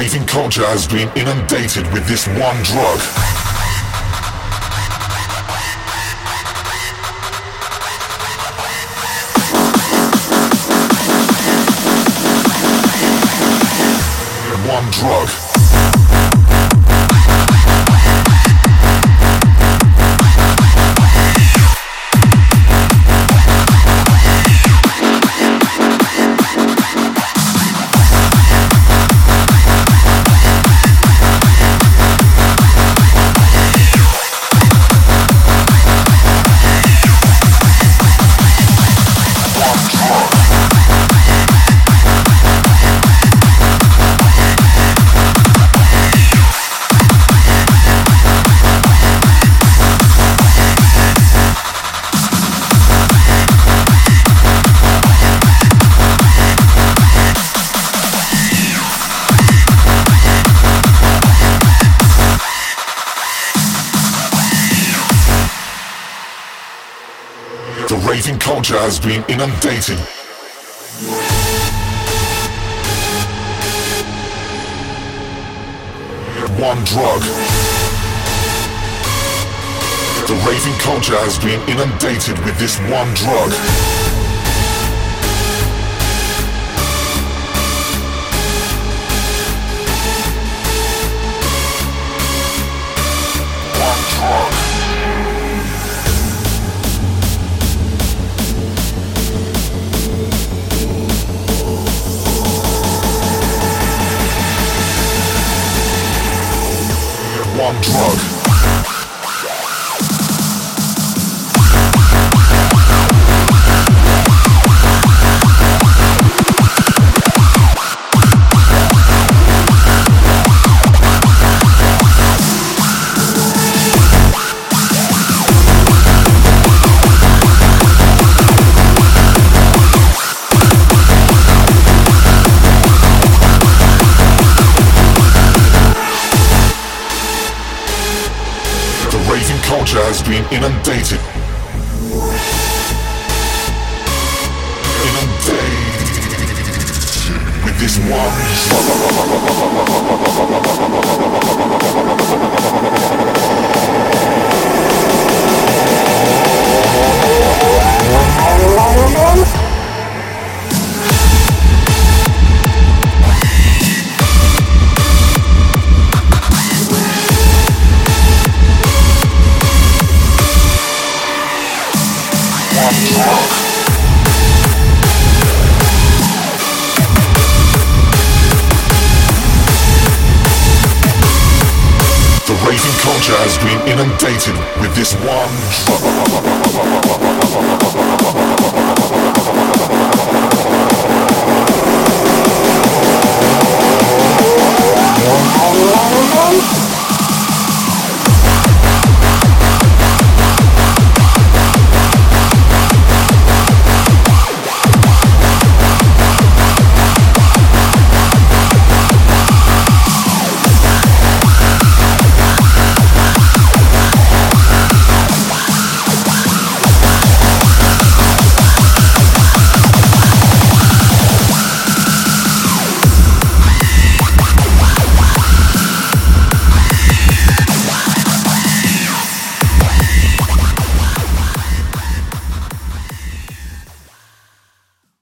raving culture has been inundated with this one drug. One drug. Culture has been inundated. One drug. The raving culture has been inundated with this one drug. Has been inundated. Inundated with this one. Culture has been inundated with this one